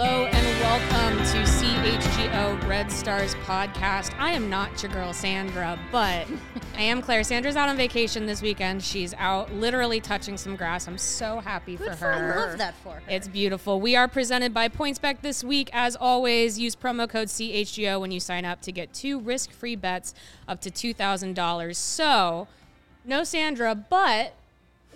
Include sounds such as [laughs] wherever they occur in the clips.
Hello and welcome to CHGO Red Stars podcast. I am not your girl Sandra, but I am Claire. Sandra's out on vacation this weekend. She's out literally touching some grass. I'm so happy for her. I love that for her. It's beautiful. We are presented by PointsBet this week. As always, use promo code CHGO when you sign up to get two risk free bets up to $2,000. So, no Sandra, but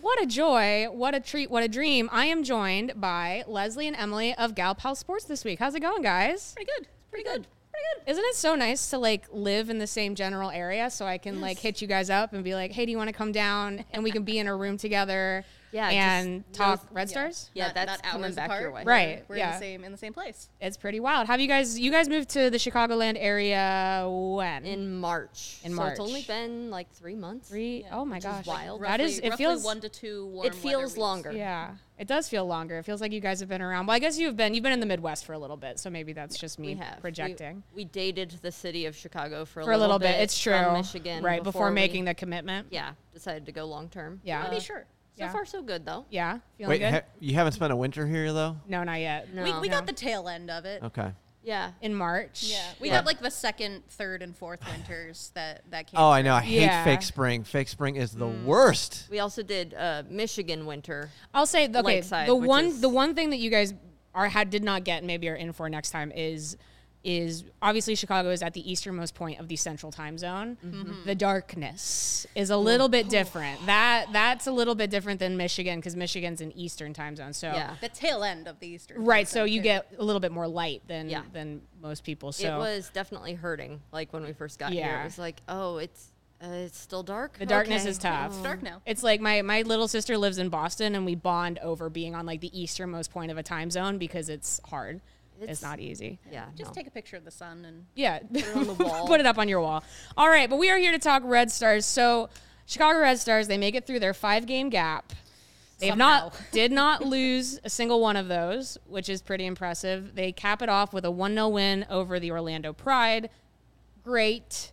what a joy, what a treat, what a dream. I am joined by Lesley and Emily of Gal Pal Sports this week. How's it going, guys? pretty good. Pretty good. Pretty good. Isn't it so nice to like live in the same general area so I can like hit you guys up and be like, hey, do you want to come down and we can be in a room together Yeah, and talk no- Red Stars? Yeah, Not- that's not coming back apart. your way. Right. We're yeah. in the same in the same place. It's pretty wild. Have you guys you guys moved to the Chicagoland area when? In March. In so March. it's only been like three months. three oh my which is gosh. wild. That Roughly, is it feels one to two warm It feels weather weeks. longer. Yeah. It does feel longer. It feels like you guys have been around. Well, I guess you've been you've been in the Midwest for a little bit, so maybe that's just me We have We- projecting. We, dated the city of Chicago for a, for a little bit. It's true. From Michigan. right before, we- making the commitment. Yeah, decided to go long term. Yeah. To be sure. So Yeah. far, so good though. Yeah. Feeling Wait, good? ha- you haven't spent a winter here though? no, not yet. No. We, we No. got the tail end of it. Okay. Yeah. In March. Yeah, we Yeah. got like the second, third, and fourth winters that that came. Oh, I know. I hate Yeah. fake spring. Fake spring is the worst. We also did uh, Michigan winter. I'll say okay. Lakeside, the which one is- the one thing that you guys are had did not get and maybe are in for next time is is obviously Chicago is at the easternmost point of the central time zone. Mm-hmm. The darkness is a little bit different. That that's a little bit different than Michigan because Michigan's an eastern time zone. So Yeah. the tail end of the Eastern. right, time so zone, you too. get a little bit more light than Yeah. than most people. So It was definitely hurting. Like when we first got here, Yeah. it was like, oh, it's uh, it's still dark. The darkness Okay. is tough. It's dark now. It's like my my little sister lives in Boston, and we bond over being on like the easternmost point of a time zone because it's hard. It's, It's- not easy. Yeah. Just no. take a picture of the sun and Yeah, put it on the [laughs] wall. put it up on your wall. All right, but we are here to talk Red Stars. So Chicago Red Stars, they make it through their five game gap. They have not did [laughs] not lose a single one of those, which is pretty impressive. They cap it off with a 1-0 win over the Orlando Pride. Great.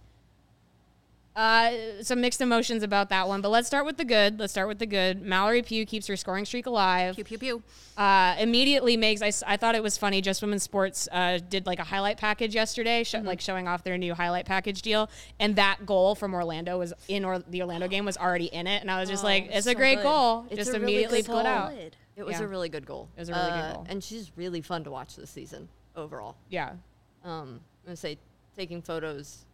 Uh, some mixed emotions about that one, but let's start with the good. Let's start with the good. Mallory Pugh keeps her scoring streak alive pew pew pew. uh, immediately makes I, I thought it was funny just women's sports uh, did like a highlight package yesterday sh- like showing off their new highlight package deal and that goal from orlando was in or the orlando game was already in it and i was just like it's a so great good. goal It's just really immediately pull it out It was Yeah. a really good goal. It was a really good Uh, goal. And she's really fun to watch this season overall. yeah Um, I'm gonna say taking photos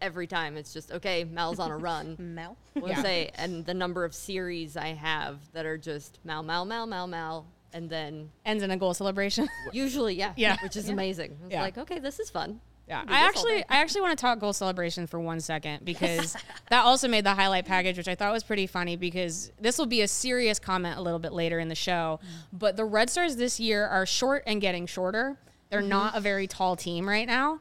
every time. It's just okay. Mal's on a [laughs] run. Mel. We'll Yeah. say, and the number of series I have that are just Mal, Mal, Mal, Mal, Mal, and then ends in a goal celebration [laughs] usually, yeah, Yeah. which is amazing. It's Yeah. like, okay, this is fun. Yeah, I actually. I actually want to talk goal celebration for one second [laughs] because that also made the highlight package, which I thought was pretty funny. Because this will be a serious comment a little bit later in the show, mm. but the Red Stars this year are short and getting shorter. They're mm-hmm. not a very tall team right now.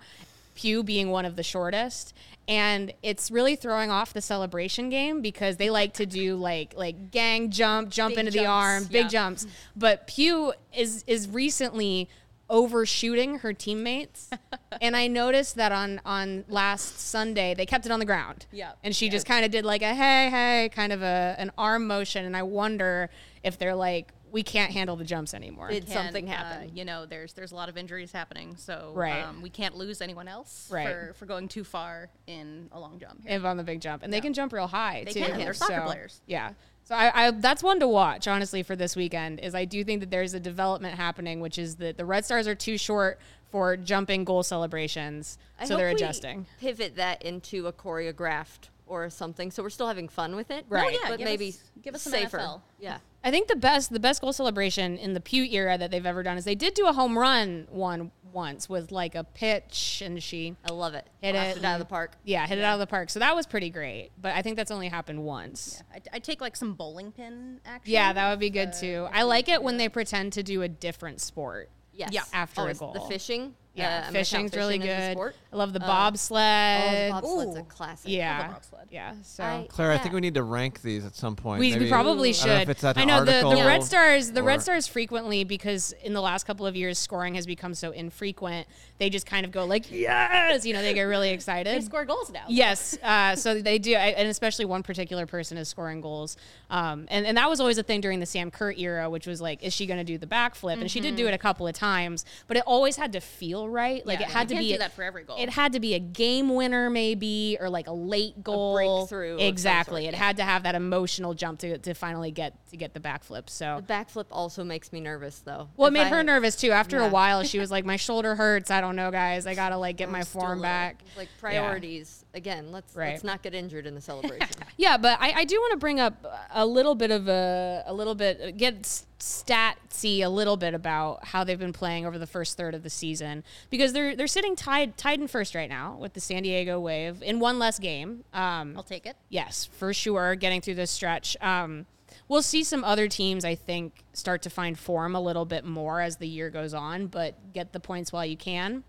Pugh being one of the shortest, and it's really throwing off the celebration game because they like to do like like gang jump, jump Big into the arm, big yeah. jumps. But Pugh is is recently overshooting her teammates. [laughs] and I noticed that on on last Sunday they kept it on the ground. Yeah. And she just kind of did like a hey hey kind of a an arm motion and I wonder if they're like we can't handle the jumps anymore. Did Can, something uh, happen? you know, there's there's a lot of injuries happening, so Right. um, we can't lose anyone else Right. for, for going too far in a long jump. here. if on the big jump, and they can jump real high They too. can. They're soccer so, players. Yeah. So I, I that's one to watch honestly for this weekend. Is I do think that there's a development happening, which is that the Red Stars are too short for jumping goal celebrations, I so hope they're we adjusting. Pivot that into a choreographed or something, so we're still having fun with it. Right. yeah, but give maybe us- give us some safer. NFL. Yeah. I think the best the best goal celebration in the Pugh era that they've ever done is they did do a home run one once with like a pitch and she I love it. Hit Blasted it out of the park. yeah hit it out of the park. So that was pretty great. But I think that's only happened once. Yeah, I, I take like some bowling pin action. Yeah, that would be good Uh, too. I like it when they pretend to do a different sport. Yes. Yeah. After a goal. The fishing. Yeah, I'm fishing's count really fishing as a good. sport. I love the Uh, bobsled. Oh, the bobsled's a classic. yeah, bobsled. yeah. So I- Claire, I think we need to rank these at some point. we, we Maybe- probably I should. don't know if it's I know the, the Red Stars. The or- Red Stars frequently because in the last couple of years scoring has become so infrequent. They just kind of go like yes, you know, they get really excited. They score goals now. Yes, uh, so they do, I- and especially one particular person is scoring goals, um, and and that was always a thing during the Sam Kerr era, which was like, is she going to do the backflip? And she did do it a couple of times, but it always had to feel right. Like Yeah, it had you to can't be do a- that for every goal. It had to be a game winner, maybe, or like a late goal, breakthrough Exactly, sort, it yeah. had to have that emotional jump to to finally get to get the backflip. So. The backflip also makes me nervous, though. Well, it If made I- her nervous too. After a while, she [laughs] was like, "My shoulder hurts. I don't know, guys. I gotta like get my I'm still form little. back." Like priorities. Again, let's Right. let's not get injured in the celebration. [laughs] Yeah, but I, I do want to bring up a little bit of a a little bit get statsy a little bit about how they've been playing over the first third of the season because they're they're sitting tied tied in first right now with the San Diego Wave in one less game. Um, I'll take it. Yes, for sure. Getting through this stretch. Um, we'll see some other teams, I think, start to find form a little bit more as the year goes on, but get the points while you can.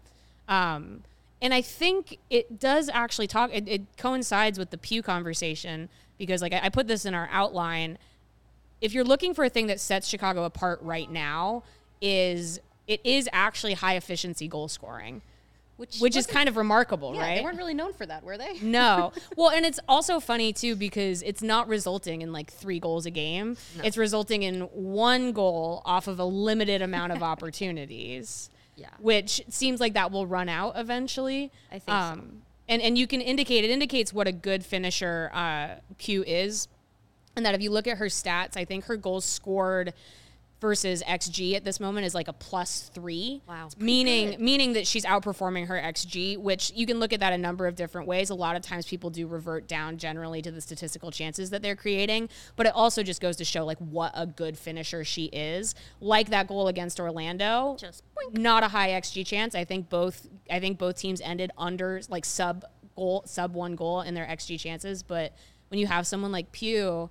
Um, and I think it does actually talk, it, it coincides with the Pugh conversation because, like, I, I put this in our outline. If you're looking for a thing that sets Chicago apart right now, is it is actually high efficiency goal scoring, Which, which is kind of remarkable, yeah, right? They weren't really known for that, were they? [laughs] No. Well, and it's also funny too because it's not resulting in like three goals a game. It's resulting in one goal off of a limited amount of [laughs] opportunities. Yeah. Which seems like that will run out eventually. I think so. um, And and you can indicate it indicates what a good finisher uh, Pugh is, and that if you look at her stats, I think her goals scored versus xG at this moment is like a plus three. Wow. Meaning meaning that she's outperforming her xG, which you can look at that a number of different ways. A lot of times people do revert down generally to the statistical chances that they're creating, but it also just goes to show like what a good finisher she is. Like that goal against Orlando. Just not a high xG chance. I think both I think both teams ended under like sub goal sub one goal in their xG chances, but when you have someone like Pugh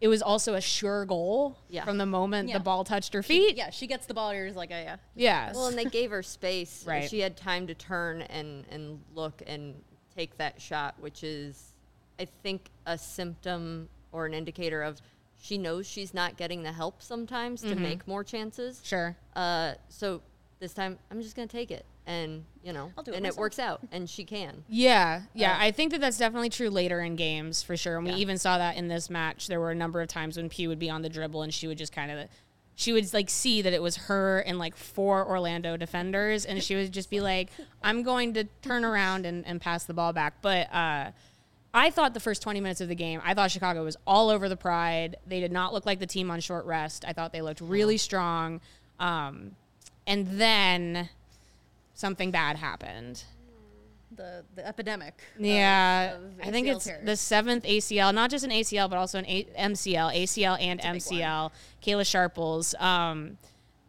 it was also a sure goal Yeah. from the moment Yeah. the ball touched her feet. Yeah, she gets the ball. You're just like, oh, yeah. Yeah. Well, and they gave her space. [laughs] Right. She had time to turn and and look and take that shot, which is, I think, a symptom or an indicator of she knows she's not getting the help sometimes Mm-hmm. to make more chances. sure. Uh, so this time I'm just gonna take it, and you know, I'll do it and it works out, and she can. [laughs] Yeah, yeah. Uh, I think that that's definitely true later in games for sure. And we Yeah. even saw that in this match. There were a number of times when Pugh would be on the dribble and she would just kind of, she would like see that it was her and like four Orlando defenders, and she would just be like, "I'm going to turn around and, and pass the ball back." But uh, I thought the first 20 minutes of the game, I thought Chicago was all over the Pride. They did not look like the team on short rest. I thought they looked really strong. Um, and then something bad happened. The the epidemic. Yeah, of I think ACL it's tears. the seventh ACL, not just an ACL, but also an A- MCL, ACL and MCL. Kayla Sharples. Um,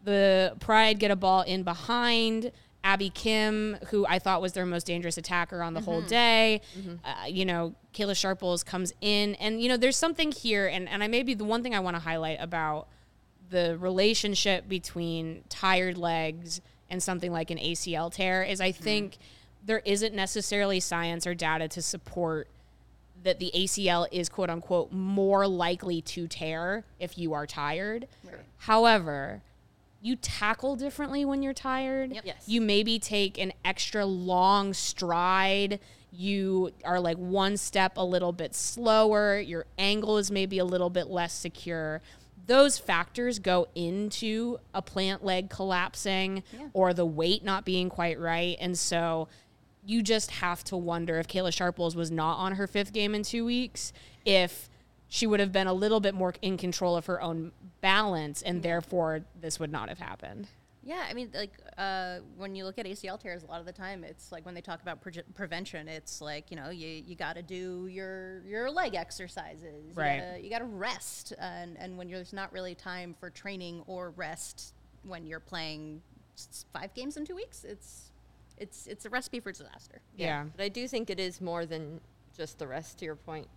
the Pride get a ball in behind. Abby Kim, who I thought was their most dangerous attacker on the whole Mm-hmm. day. Uh, you know, Kayla Sharples comes in, and, you know, there's something here, and, and I maybe the one thing I want to highlight about the relationship between tired legs and something like an ACL tear is I think there isn't necessarily science or data to support that the ACL is quote unquote more likely to tear if you are tired. However, you tackle differently when you're tired. Yep. Yes. You maybe take an extra long stride. You are like one step a little bit slower. Your angle is maybe a little bit less secure. Those factors go into a plant leg collapsing or the weight not being quite right. And so you just have to wonder if Kayla Sharples was not on her fifth game in two weeks, if she would have been a little bit more in control of her own balance, and therefore this would not have happened. Yeah, I mean, like uh, when you look at ACL tears, a lot of the time it's like when they talk about pre- prevention, it's like you know you, you got to do your your leg exercises, Right. You gotta, got to rest, and and when there's not really time for training or rest when you're playing five games in two weeks, it's it's it's a recipe for disaster. Yeah. But I do think it is more than just the rest. To your point,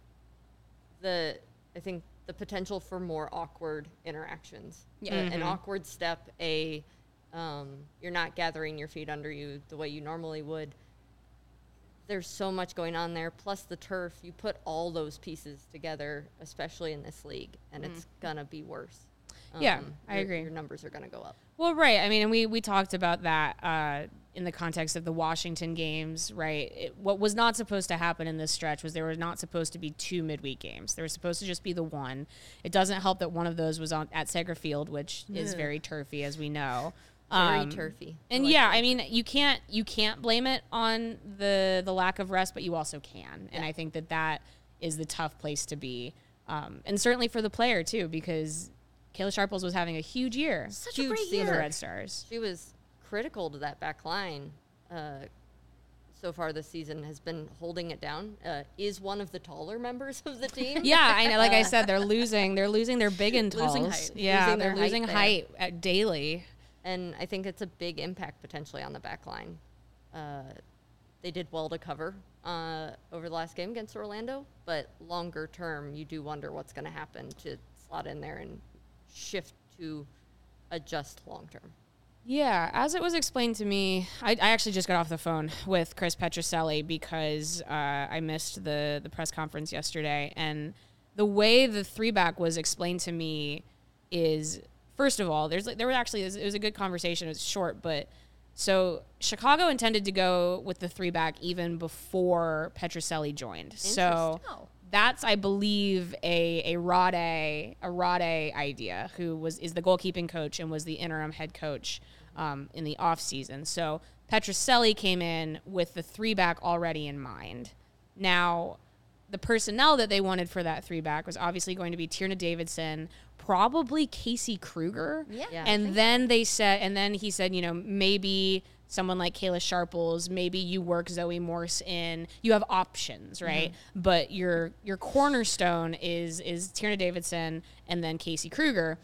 the I think the potential for more awkward interactions. Yeah. Uh, an awkward step, a Um, you're not gathering your feet under you the way you normally would. There's so much going on there. Plus the turf. You put all those pieces together, especially in this league, and it's gonna be worse. Mm-hmm. Yeah, Um, I your- agree. Your numbers are gonna go up. Well, right. I mean, and we we talked about that uh, in the context of the Washington games, right? It, what was not supposed to happen in this stretch was there were not supposed to be two midweek games. There was supposed to just be the one. It doesn't help that one of those was on at Segra Field, which is very turfy, as we know. Very Um, turfy. And yeah, I mean, you can't you can't blame it on the the lack of rest, but you also can. And I think that that is the tough place to be, um, and certainly for the player too, because Kayla Sharples was having a huge year Such Huge a great for the Red Stars. She was critical to that back line uh, so far this season, has been holding it down. Uh, is one of the taller members of the team. [laughs] Yeah, I know. Like I said, they're losing. They're losing their big and talls. Losing height. Yeah, Losing they're height losing there. height at daily. And I think it's a big impact potentially on the back line. Uh, they did well to cover uh, over the last game against Orlando, but longer term, you do wonder what's going to happen to slot in there and shift to adjust long term. Yeah, as it was explained to me, I, I actually just got off the phone with Chris Petrucelli because uh, I missed the the press conference yesterday, and the way the three back was explained to me is first of all, there's like there was actually it was a good conversation. It was short, but so Chicago intended to go with the three back even before Petrucelli joined. So Oh. that's I believe a a Rade a Rade idea who was is the goalkeeping coach and was the interim head coach um, in the off season. So Petrucelli came in with the three back already in mind. Now the personnel that they wanted for that three back was obviously going to be Tierney Davidson, probably Casey Krueger. Yeah. Yeah. And then they said, and then he said, you know, maybe someone like Kayla Sharples, maybe you work Zoe Morse in. You have options, mm-hmm. right? But your your cornerstone is is Tierney Davidson and then Casey Krueger.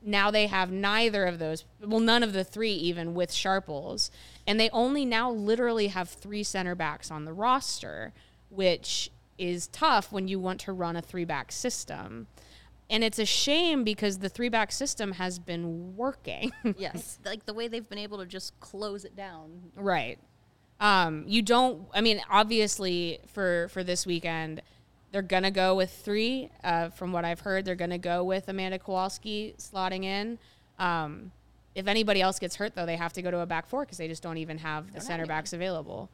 Now they have neither of those. Well, none of the three even with Sharples, and they only now literally have three center backs on the roster, which is tough when you want to run a three back system. And it's a shame because the three back system has been working. [laughs] Yes. Like the way they've been able to just close it down. right. Um, you don't I mean, obviously for for this weekend, they're gonna go with three. Uh, from what I've heard, they're gonna go with Amanda Kowalski slotting in. Um, if anybody else gets hurt though, they have to go to a back four because they just don't even have the center backs available.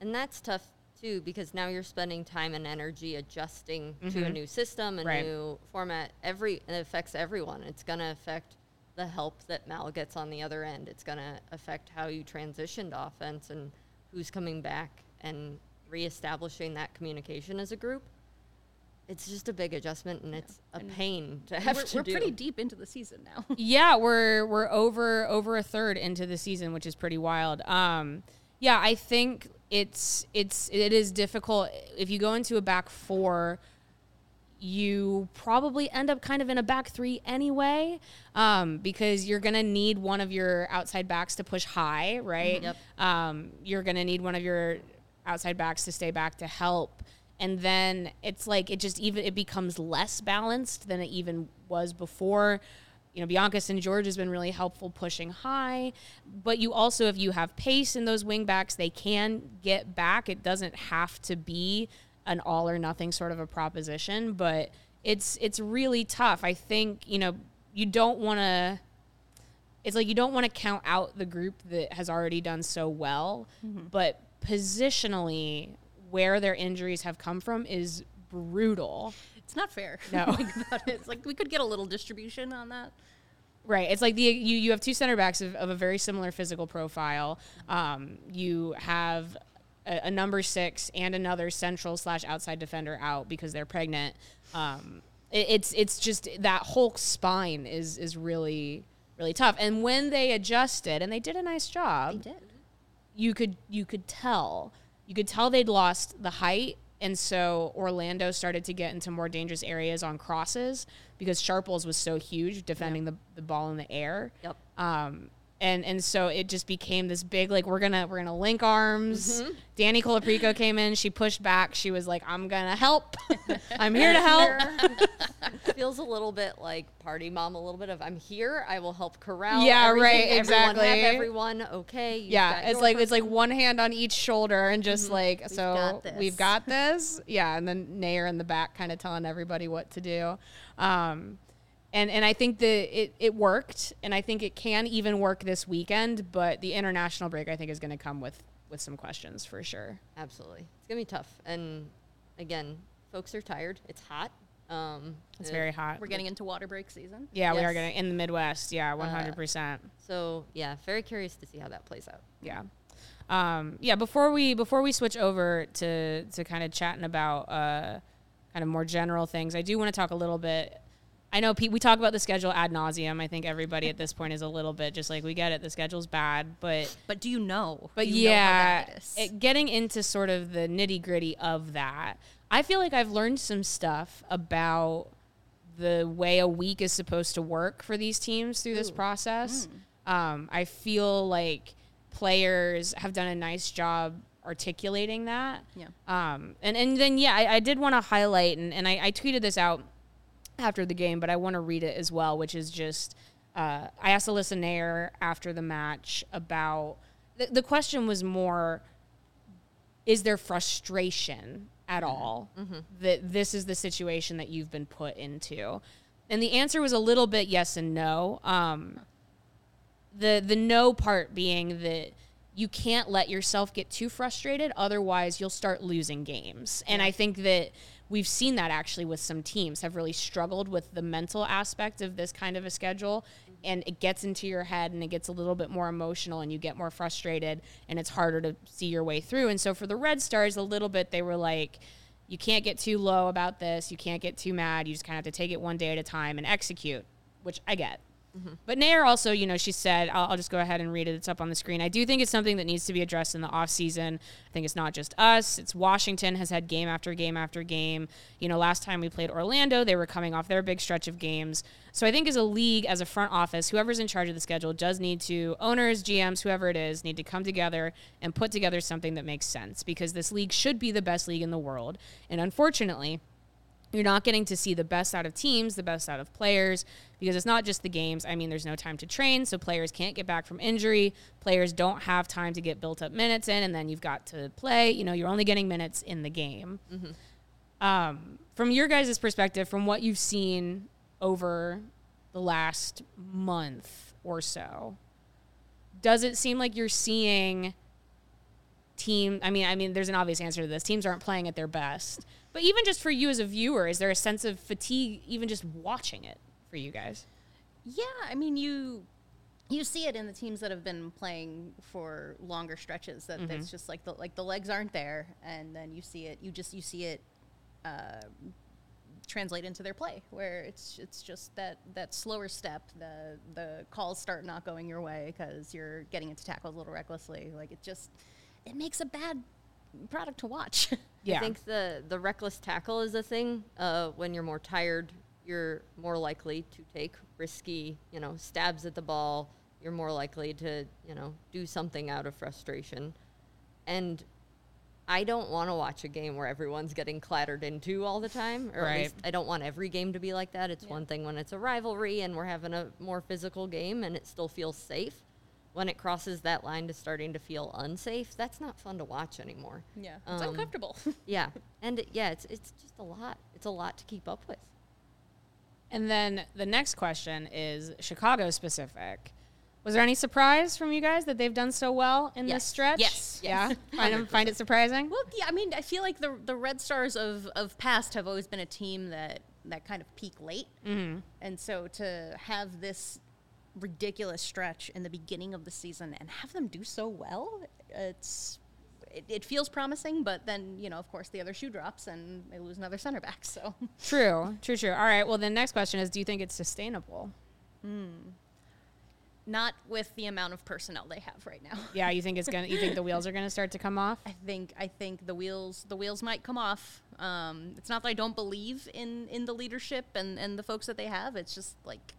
And that's tough too because now you're spending time and energy adjusting to a new system, a Mm-hmm. Right. new format. Every it affects everyone. It's going to affect the help that Mal gets on the other end. It's going to affect how you transitioned offense and who's coming back and reestablishing that communication as a group. It's just a big adjustment and it's a pain to have we're to we're do. pretty deep into the season now. yeah, we're we're over over a third into the season, which is pretty wild. Um, yeah, I think it's it's it is difficult if you go into a back four. You probably end up kind of in a back three anyway, um, because you're gonna need one of your outside backs to push high, right? Yep. Um, you're gonna need one of your outside backs to stay back to help, and then it's like it just even it becomes less balanced than it even was before you know, Bianca St. George has been really helpful pushing high. But you also, if you have pace in those wing backs, they can get back. It doesn't have to be an all or nothing sort of a proposition, but it's it's really tough. I think, you know, you don't want to it's like you don't want to count out the group that has already done so well, mm-hmm. but positionally where their injuries have come from is brutal. It's not fair. [laughs] No. It. It's like we could get a little distribution on that. Right. It's like the you, you have two center backs of, of a very similar physical profile. Um, you have a, a number six and another central slash outside defender out because they're pregnant. Um, it, it's it's just that whole spine is is really really tough. And when they adjusted, and they did a nice job, They did. you could you could tell you could tell they'd lost the height and so Orlando started to get into more dangerous areas on crosses because Sharples was so huge defending the, the ball in the air. Yep. Um, and and so it just became this big like we're gonna we're gonna link arms. Dani Colaprico came in. She pushed back. She was like, "I'm gonna help. [laughs] I'm here to help." [laughs] feels a little bit like party mom, a little bit of I'm here, I will help corral. Yeah, everything, right, Everyone exactly. have everyone okay. yeah, it's like it's like one hand on each shoulder and just like so got this. we've got this. Yeah, and then Naeher in the back kind of telling everybody what to do. Um, and and I think that it it worked, and I think it can even work this weekend. But the international break, I think, is going to come with with some questions for sure. Absolutely. It's gonna be tough. And again, folks are tired. It's hot. Um It's uh, very hot. We're getting into water break season. yeah, we are getting in the Midwest. Yeah, one hundred percent. so yeah, very curious to see how that plays out. yeah um, yeah before we before we switch over to to kind of chatting about uh, kind of more general things i do want to talk a little bit i know Pete, we talk about the schedule ad nauseum. I think everybody at this point is a little bit just like we get it the schedule's bad but But do you know? but you yeah bad it getting into sort of the nitty gritty of that i feel like i've learned some stuff about the way a week is supposed to work for these teams through this process. Um, i feel like players have done a nice job articulating that. Yeah. um, and, and then yeah i, I did want to highlight and, and I, I tweeted this out after the game, but I want to read it as well, which is just uh, I asked Alyssa Naeher after the match about the, the question was more is there frustration at all that this is the situation that you've been put into? And the answer was a little bit yes and no. Um, the the no part being that you can't let yourself get too frustrated otherwise you'll start losing games and i think that we've seen that actually with some teams have really struggled with the mental aspect of this kind of a schedule and it gets into your head and it gets a little bit more emotional and you get more frustrated and it's harder to see your way through. And so for the red stars a little bit they were like you can't get too low about this. You can't get too mad. You just kind of have to take it one day at a time and execute which i get Mm-hmm. but Naeher also, you know, she said, I'll, I'll just go ahead and read it. It's up on the screen. I do think it's something that needs to be addressed in the offseason. I think it's not just us. It's Washington has had game after game after game. You know, last time we played Orlando, they were coming off their big stretch of games. So I think as a league, as a front office, whoever's in charge of the schedule does need to, owners, GMs, whoever it is, need to come together and put together something that makes sense because this league should be the best league in the world. And unfortunately, you're not getting to see the best out of teams, the best out of players, because it's not just the games. I mean, there's no time to train, so players can't get back from injury. Players don't have time to get built up minutes in, and then you've got to play. You know, you're only getting minutes in the game. Um, from your guys' perspective, from what you've seen over the last month or so, does it seem like you're seeing team i mean i mean there's an obvious answer to this teams aren't playing at their best but even just for you as a viewer is there a sense of fatigue even just watching it for you guys? Yeah, I mean you you see it in the teams that have been playing for longer stretches that it's just like the like the legs aren't there and then you see it you just you see it uh, translate into their play where it's it's just that that slower step the the calls start not going your way because you're getting into tackles a little recklessly. Like it just it makes a bad product to watch [laughs] yeah I think the the reckless tackle is a thing. Uh, when you're more tired, you're more likely to take risky, you know, stabs at the ball. You're more likely to, you know, do something out of frustration. And I don't want to watch a game where everyone's getting clattered into all the time. Or Right. at least I don't want every game to be like that. It's one thing when it's a rivalry and we're having a more physical game and it still feels safe. When it crosses that line to starting to feel unsafe, that's not fun to watch anymore. yeah it's Um, uncomfortable [laughs] Yeah, and it, yeah, it's it's just a lot. It's a lot to keep up with. and then the next question is chicago specific was there any surprise from you guys that they've done so well in this Yes. stretch Yes. yeah [laughs] find, find it surprising Well, yeah, I mean, I feel like the the Red Stars of of past have always been a team that that kind of peak late, mm-hmm. and so to have this ridiculous stretch in the beginning of the season and have them do so well, it's. It, it feels promising, but then you know, of course, the other shoe drops and they lose another center back. So, [laughs] true true true all right well the next question is do you think it's sustainable Hmm. not with the amount of personnel they have right now. yeah you think it's gonna you think the [laughs] wheels are gonna start to come off I think I think the wheels the wheels might come off. Um, it's not that I don't believe in in the leadership and and the folks that they have. It's just like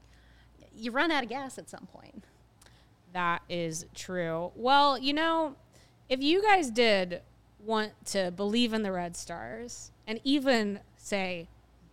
you run out of gas at some point. That is true. Well, you know, if you guys did want to believe in the Red Stars and even say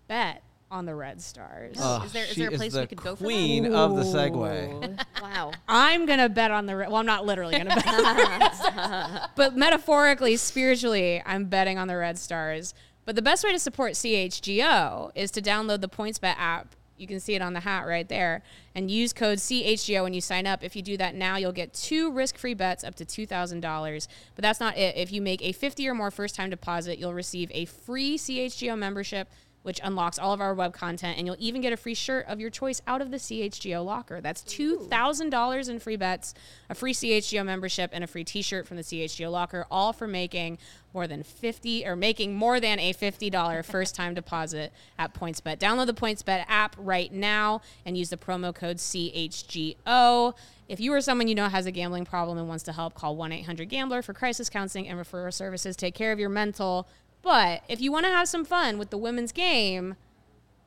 bet on the Red Stars, Ugh, Is there- is there a is place the we could go for that? queen of the Segway. Wow. [laughs] I'm gonna bet on the. Re- well, I'm not literally gonna bet, on the Red Stars, [laughs] but metaphorically, spiritually, I'm betting on the Red Stars. But the best way to support CHGO is to download the PointsBet app. You can see it on the hat right there, and use code CHGO when you sign up. If you do that now, you'll get two risk-free bets up to two thousand dollars. But that's not it. If you make a fifty or more first-time deposit, you'll receive a free CHGO membership which unlocks all of our web content, and you'll even get a free shirt of your choice out of the CHGO locker. That's $2,000 in free bets, a free CHGO membership, and a free t shirt from the CHGO locker, all for making more than 50 or making more than a $50 [laughs] first time deposit at PointsBet. Download the PointsBet app right now and use the promo code CHGO. If you or someone you know has a gambling problem and wants to help, call 1 800 Gambler for crisis counseling and referral services. Take care of your mental. But if you want to have some fun with the women's game,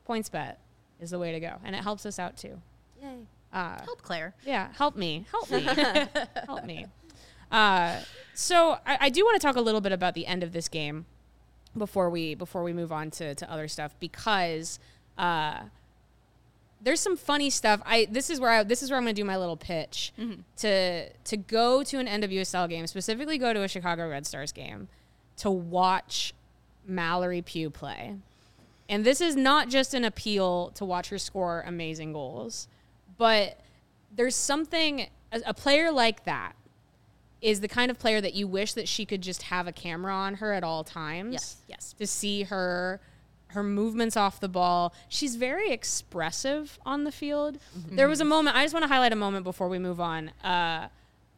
PointsBet is the way to go. And it helps us out too. Yay. Help Claire. Yeah, help me. Help me. [laughs] help me. Uh, so I, I do want to talk a little bit about the end of this game before we before we move on to, to other stuff because uh, there's some funny stuff. I this is where I this is where I'm going to do my little pitch to to go to an NWSL game, specifically go to a Chicago Red Stars game to watch Mallory Pugh play. And this is not just an appeal to watch her score amazing goals, but there's something a, a player like that is the kind of player that you wish that she could just have a camera on her at all times. Yes, yes. To see her her movements off the ball. She's very expressive on the field. There was a moment I just want to highlight a moment before we move on uh,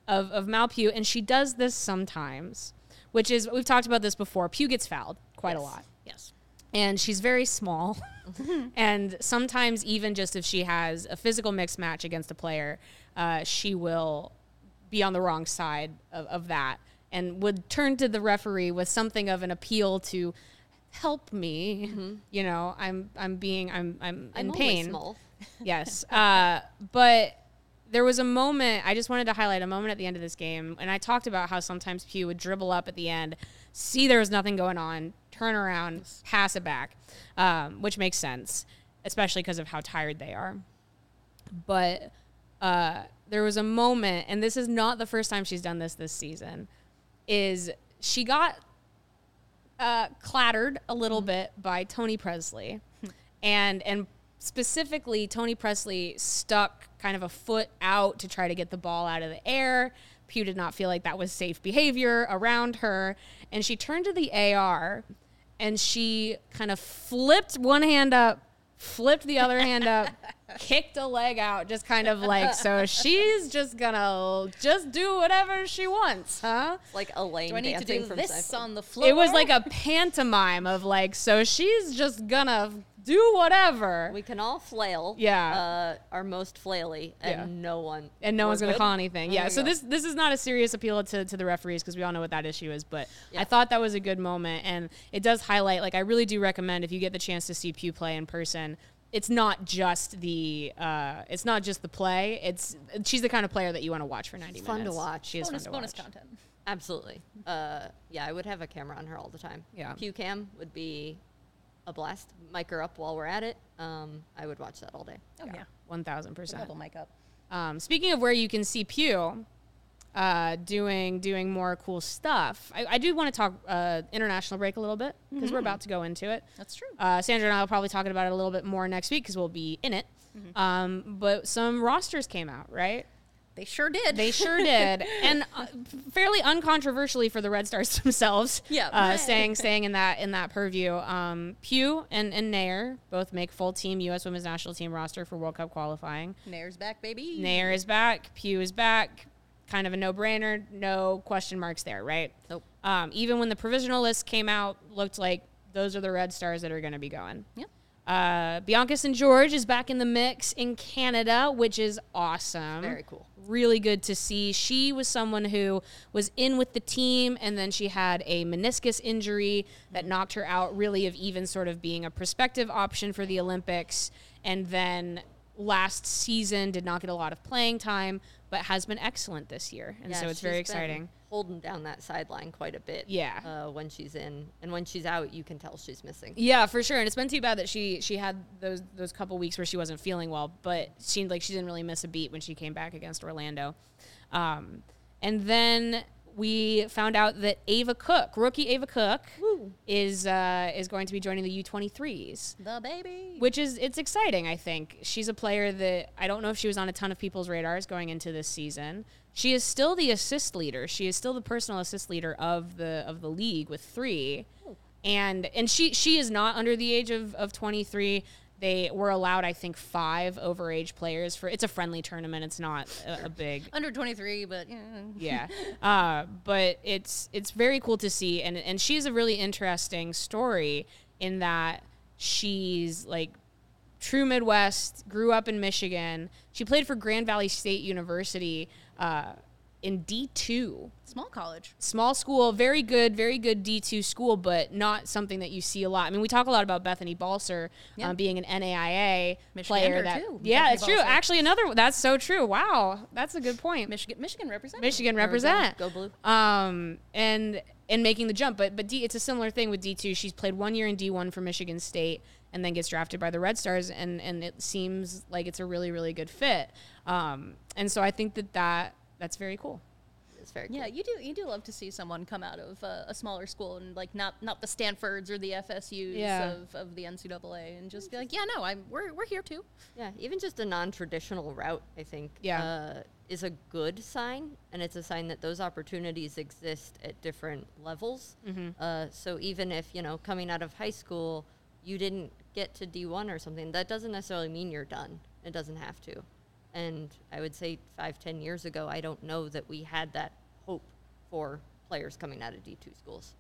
of of Mal Pugh, and she does this sometimes, which is we've talked about this before. Pugh gets fouled quite a lot Yes. and she's very small. [laughs] and sometimes, even just if she has a physical mixed match against a player, uh, she will be on the wrong side of, of that and would turn to the referee with something of an appeal to help me. You know, I'm I'm being I'm I'm, I'm in pain. [laughs] Yes. Uh, but there was a moment, I just wanted to highlight a moment at the end of this game. And I talked about how sometimes Pugh would dribble up at the end, see there was nothing going on, turn around, pass it back, um, which makes sense, especially because of how tired they are. But uh, there was a moment, and this is not the first time she's done this this season, is she got uh, clattered a little bit by Toni Pressley, and and specifically Toni Pressley stuck kind of a foot out to try to get the ball out of the air. Pugh did not feel like that was safe behavior around her, and she turned to the AR, and she kind of flipped one hand up, flipped the other hand up. [laughs] Kicked a leg out, just kind of like so. She's just gonna just do whatever she wants, huh? Like Elaine Do I need to dancing do from this Seinfeld. on the floor? It was like a pantomime of like, so she's just gonna do whatever, We can all flail. Yeah. Uh, our most flaily, and Yeah. no one. and no one's gonna call anything. Yeah. So go. this this is not a serious appeal to, to the referees because we all know what that issue is. But I thought that was a good moment, and it does highlight. Like, I really do recommend if you get the chance to see Pugh play in person. It's not just the uh, it's not just the play. It's she's the kind of player that you want to watch for ninety minutes. fun to watch. She is bonus, fun to bonus watch. content. Absolutely. Uh, yeah, I would have a camera on her all the time. Yeah. Pugh cam would be a blast. Mic her up while we're at it. Um, I would watch that all day. Oh yeah. One thousand percent. Double mic up. Um, speaking of where you can see Pugh uh, doing doing more cool stuff, I, I do want to talk uh, international break a little bit because we're about to go into it. That's true. Uh, Sandra and I will probably talk about it a little bit more next week because we'll be in it. Um, but some rosters came out, right? They sure did. They sure did, [laughs] and uh, fairly uncontroversially for the Red Stars [laughs] themselves. Yeah. uh, staying [laughs] staying in that in that purview. Um, Pugh and and Naeher both make full team U.S. Women's National Team roster for World Cup qualifying. Naeher's back, baby. Naeher is back. Pugh is back. Kind of a no-brainer. No question marks there, right? Nope. Um, even when the provisional list came out, looked like those are the Red Stars that are going to be going. Yep. Uh, Bianca St. George is back in the mix in Canada, which is awesome. Very cool. Really good to see. She was someone who was in with the team, and then she had a meniscus injury that knocked her out, really, of even sort of being a prospective option for the Olympics. And then last season did not get a lot of playing time, but has been excellent this year, and Yeah, so it's very exciting. Holding down that sideline quite a bit. Yeah. Uh, when she's in and when she's out, you can tell she's missing. Yeah, for sure. And it's been too bad that she she had those those couple weeks where she wasn't feeling well, but she seemed like she didn't really miss a beat when she came back against Orlando. Um, and then we found out that Ava Cook, rookie Ava Cook, is uh, is going to be joining the U23s. The baby. Which is it's exciting, I think. She's a player that I don't know if she was on a ton of people's radars going into this season. She is still the assist leader. She is still the personal assist leader of the of the league with 3. And and she she is not under the age of of 23. They were allowed I think 5 overage players for it's a friendly tournament. It's not a, a big Under 23, but yeah. yeah. Uh, but it's it's very cool to see, and and she's a really interesting story in that she's like true Midwest, grew up in Michigan. She played for Grand Valley State University uh, in D two. Small college. Small school, very good, very good D2 school, but not something that you see a lot. I mean, we talk a lot about Bethany Balcer Yeah. um, being an NAIA Michigander, player. That, too, yeah, Bethany it's true. Actually, another that's so true. Wow, that's a good point. Michigan, Michigan represent. Michigan we go. represent. Go blue. Um, and and making the jump, but but D, it's a similar thing with D two. She's played one year in D one for Michigan State, and then gets drafted by the Red Stars, and and it seems like it's a really really good fit. Um, and so I think that that that's very cool. It's very cool. Yeah, you do. You do love to see someone come out of uh, a smaller school and like not not the Stanfords or the FSU's Yeah. of, of the NCAA and just be like, yeah, no, I'm we're we're here too. Yeah, even just a non-traditional route, I think, Yeah. uh, is a good sign, and it's a sign that those opportunities exist at different levels. Uh, so even if you know coming out of high school, you didn't get to D one or something, that doesn't necessarily mean you're done. It doesn't have to. And I would say five, ten years ago, I don't know that we had that hope for players coming out of D two schools.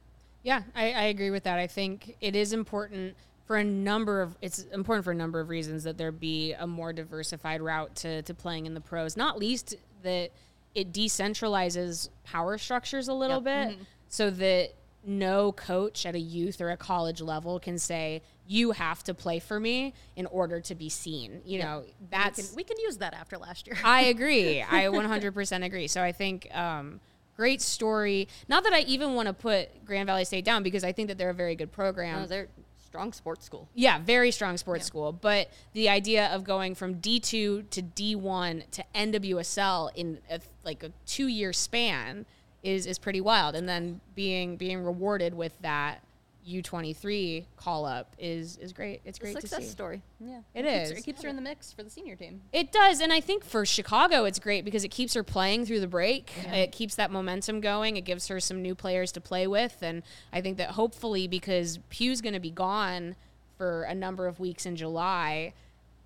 Yeah, I, I agree with that. I think it is important for a number of it's important for a number of reasons that there be a more diversified route to, to playing in the pros. Not least that it decentralizes power structures a little bit so that no coach at a youth or a college level can say you have to play for me in order to be seen. You know, We that's can, we can use that after last year. I agree. I [laughs] 100% agree. So I think um, great story. Not that I even want to put Grand Valley State down because I think that they're a very good program. No, they're strong sports school. yeah, very strong sports school. But the idea of going from D2 to D1 to NWSL in a, like a two year span is is pretty wild. And then being being rewarded with that U23 call up is is great. It's It's a great to success see. story. yeah, It keeps. Her, it keeps her in the mix for the senior team. It does, and I think for Chicago, it's great because it keeps her playing through the break. It keeps that momentum going. It gives her some new players to play with, and I think that hopefully, because Pugh's going to be gone for a number of weeks in July,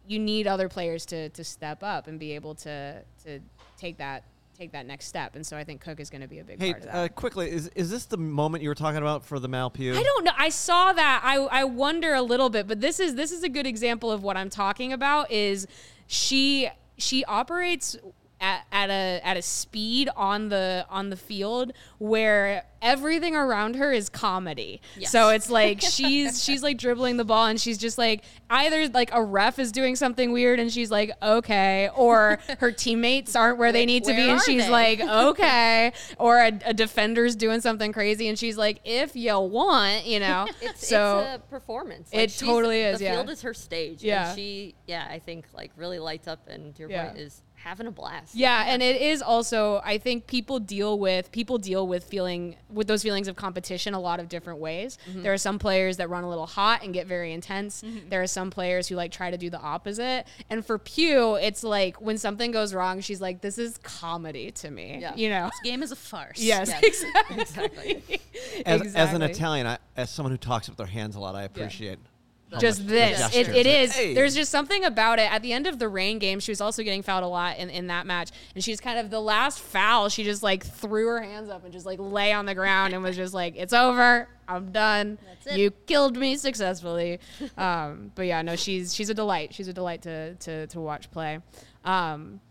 you need other players to to step up and be able to to take that take that next step. And so I think Cook is going to be a big Hey, part of that. uh, quickly, is is this the moment you were talking about for the Mal Pugh? I don't know. I saw that. I I wonder a little bit, but this is this is a good example of what I'm talking about. Is she she operates at, at a at a speed on the on the field where everything around her is comedy. So it's like she's [laughs] she's like dribbling the ball and she's just like either like a ref is doing something weird and she's like okay, or her [laughs] teammates aren't where they need to be and she's they? like [laughs] okay, or a, a defender's doing something crazy and she's like if you want, you know. It's, so it's a performance. It totally is, The yeah. field is her stage. Yeah. And she, yeah, I think like really lights up and your Yeah. point is having a blast. Yeah, and it is also I think people deal with people deal with feeling with those feelings of competition a lot of different ways. Mm-hmm. There are some players that run a little hot and get very intense. There are some players who like try to do the opposite. And for Pugh, it's like when something goes wrong, she's like this is comedy to me. Yeah. You know. This game is a farce. Yes, Yes. exactly. [laughs] As, as an Italian, I, as someone who talks with their hands a lot, I appreciate. how just much this. the It, it is. Hey. There's just something about it. At the end of the rain game, she was also getting fouled a lot in, in that match. And she's kind of the last foul, she just like threw her hands up and just like lay on the ground and was just like, it's over. I'm done. That's it. You killed me successfully. um, but yeah, no, she's she's a delight. She's a delight to to, to watch play. Um,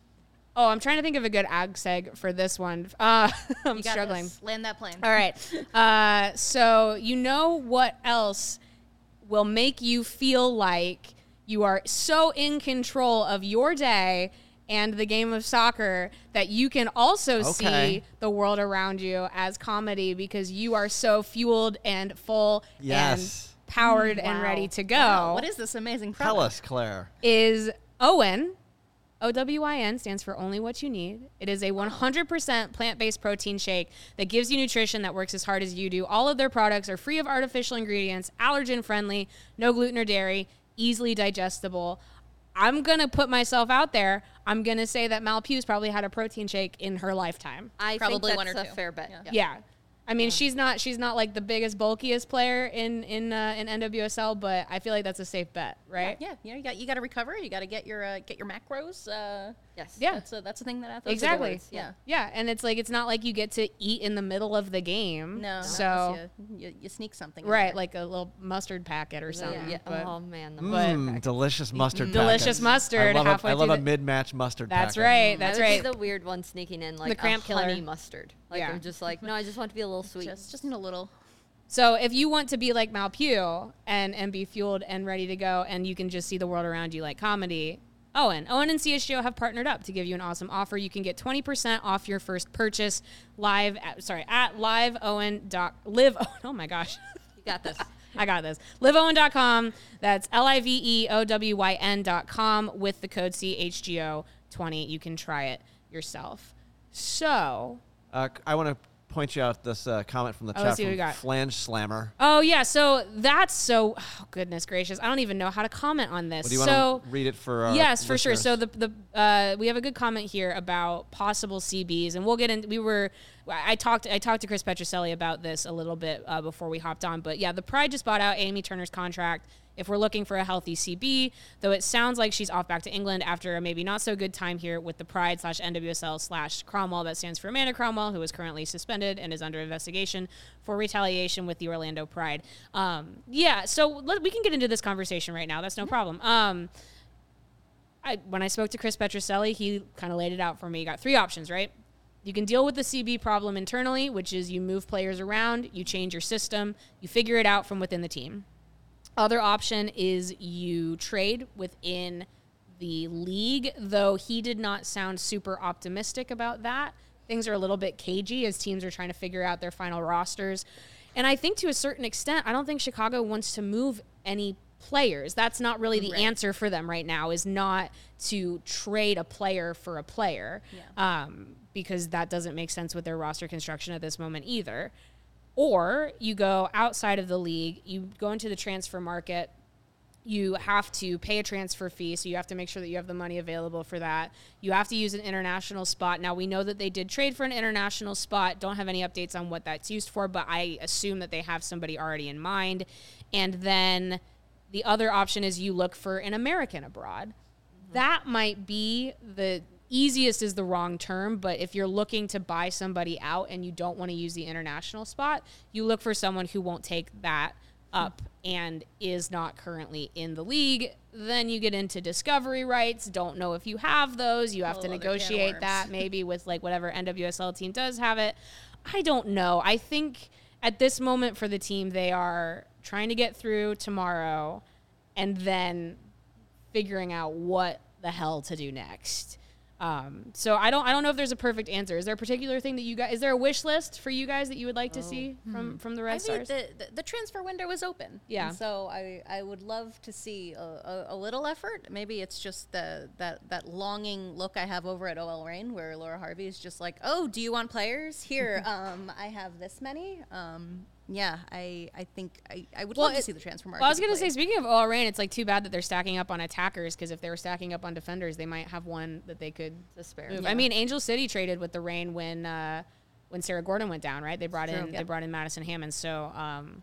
oh, I'm trying to think of a good ag seg for this one. Uh, [laughs] I'm You got struggling. this. Land that plane. All right. [laughs] Uh, so you know what else will make you feel like you are so in control of your day and the game of soccer that you can also see the world around you as comedy because you are so fueled and full Yes. Mm, and powered and Wow. ready to go. Wow, what is this amazing product? Tell us, Claire. is OWYN. O W I N stands for only what you need. It is a 100% plant based protein shake that gives you nutrition that works as hard as you do. All of their products are free of artificial ingredients, allergen friendly, no gluten or dairy, easily digestible. I'm going to put myself out there. I'm going to say that Mal Pugh's probably had a protein shake in her lifetime. I Probably think one that's or a two. fair bet. Yeah. Yeah. Yeah. I mean, she's not she's not like the biggest bulkiest player in in uh, in NWSL, but I feel like that's a safe bet, right? Yeah, you know, you got you got to recover. You got to get your uh, get your macros. Uh, Yes. Yeah. that's a that's a thing that athletes Exactly. do. Yeah. Yeah, and it's like it's not like you get to eat in the middle of the game. No, so you, you, you sneak something. right, like a little mustard packet or something. Yeah. but oh man, the Mm, delicious mustard. Delicious mustard I love, a, I love a mid-match mustard. Packet. That's packet. right. That's I would right. The weird one sneaking in like the cramp a killer. honey mustard. Like Yeah. I'm just like, no, I just want to be a little sweet. just just need a little. So if you want to be like Mal Pugh and and be fueled and ready to go, and you can just see the world around you like comedy. OWYN, OWYN and CHGO have partnered up to give you an awesome offer. You can get 20% off your first purchase live at, sorry, at live OWYN doc live [laughs] oh my gosh. you got this. [laughs] I got this. LiveOWYN.com. That's L I V E O W Y N.com with the code CHGO20. You can try it yourself. So, Uh, c- I want to point you out this uh, comment from the Oh, chat from we got. Flange Slammer. oh, yeah. So that's so, oh, goodness gracious. I don't even know how to comment on this. Well, do you so, want to read it for? Our yes, for sure. So the the uh, we have a good comment here about possible CBs, and we'll get in. We were I talked I talked to Chris Petrucelli about this a little bit uh, before we hopped on, but yeah, the Pride just bought out Amy Turner's contract. If we're looking for a healthy CB, though it sounds like she's off back to England after a maybe not so good time here with the Pride slash NWSL slash Cromwell, that stands for Amanda Cromwell, who is currently suspended and is under investigation for retaliation with the Orlando Pride. Um, yeah, so let, we can get into this conversation right now. That's no problem. Um, I, when I spoke to Chris Petrucelli, he kind of laid it out for me. You got three options, right? You can deal with the CB problem internally, which is you move players around, you change your system, you figure it out from within the team. Other option is you trade within the league, though he did not sound super optimistic about that. Things are a little bit cagey as teams are trying to figure out their final rosters. And I think to a certain extent, I don't think Chicago wants to move any players. That's not really the Right. answer for them right now, is not to trade a player for a player. Um, because that doesn't make sense with their roster construction at this moment either. Or you go outside of the league, you go into the transfer market, you have to pay a transfer fee, so you have to make sure that you have the money available for that. You have to use an international spot. Now we know that they did trade for an international spot. Don't have any updates on what that's used for, but I assume that they have somebody already in mind. And then the other option is you look for an American abroad. Mm-hmm. That might be the easiest is the wrong term, but if you're looking to buy somebody out and you don't want to use the international spot, you look for someone who won't take that up and is not currently in the league. Then you get into discovery rights. Don't know if you have those. You have to Whole negotiate that maybe with like whatever NWSL team does have it. I don't know. I think at this moment for the team, they are trying to get through tomorrow and then figuring out what the hell to do next. Um, so I don't I don't know if there's a perfect answer. Is there a particular thing that you guys is there a wish list for you guys that you would like to see from from the Red I mean, Stars? the, the the transfer window is open. Yeah. And so I I would love to see a, a, a little effort. Maybe it's just the that that longing look I have over at OL Reign, where Laura Harvey is just like, oh, do you want players? Here, [laughs] um, I have this many. Um, yeah, I I think I, I would Well, love to see the transfer market. well, I was gonna say, speaking of OL Reign, it's like too bad that they're stacking up on attackers because if they were stacking up on defenders, they might have one that they could To spare. Yeah. I mean, Angel City traded with the Reign when uh, when Sarah Gorden went down, right? They brought True. in they brought in Madison Hammond. So um,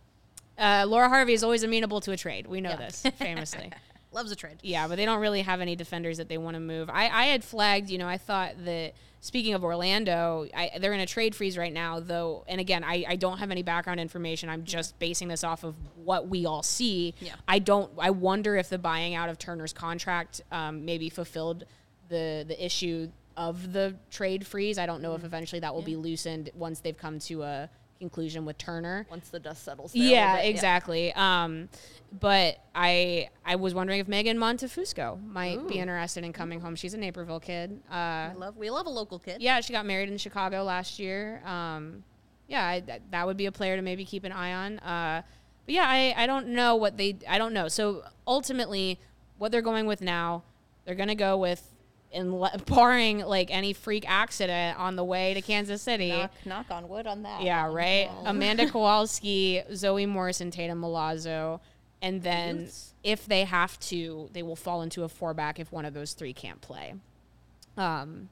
uh, Laura Harvey is always amenable to a trade. We know Yeah. this [laughs] famously. Loves a trade. Yeah, but they don't really have any defenders that they want to move. I, I had flagged, you know, I thought that speaking of Orlando, I, they're in a trade freeze right now, though. And again, I, I don't have any background information. I'm just basing this off of what we all see. Yeah. I don't. I wonder if the buying out of Turner's contract um, maybe fulfilled the the issue of the trade freeze. I don't know if eventually that will be loosened once they've come to a conclusion with Turner. Once the dust settles. Yeah, bit, exactly. Um, but I I was wondering if Megan Montefusco might be interested in coming home. She's a Naperville kid. Uh, I love we love a local kid. yeah, she got married in Chicago last year. Um, yeah, I, that, that would be a player to maybe keep an eye on. Uh, but yeah, I, I don't know what they I don't know. So ultimately, what they're going with now, they're gonna go with. In barring like any freak accident on the way to Kansas City, Knock, knock on wood on that. yeah, right. Amanda [laughs] Kowalski, Zoe Morse, Tatum Milazzo, and then Youths. if they have to, they will fall into a four back if one of those three can't play. Um,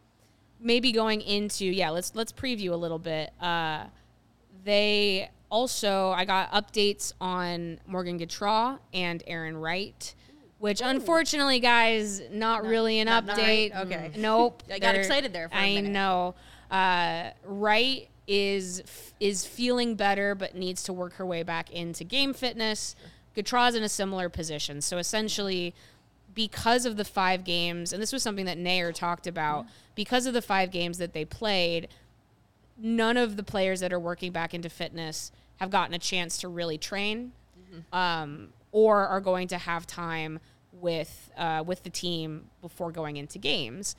maybe going into yeah, let's let's preview a little bit. Uh, they also I got updates on Morgan Gautrat and Arin Wright. Which unfortunately, guys, not, really an not- not update. right? Okay. Nope. [laughs] I got excited there for a I know. Uh, Wright is is feeling better, but needs to work her way back into game fitness. Gautrat's in a similar position. So essentially, because of the five games, and this was something that Naeher talked about, because of the five games that they played, none of the players that are working back into fitness have gotten a chance to really train, um, or are going to have time with uh, with the team before going into games.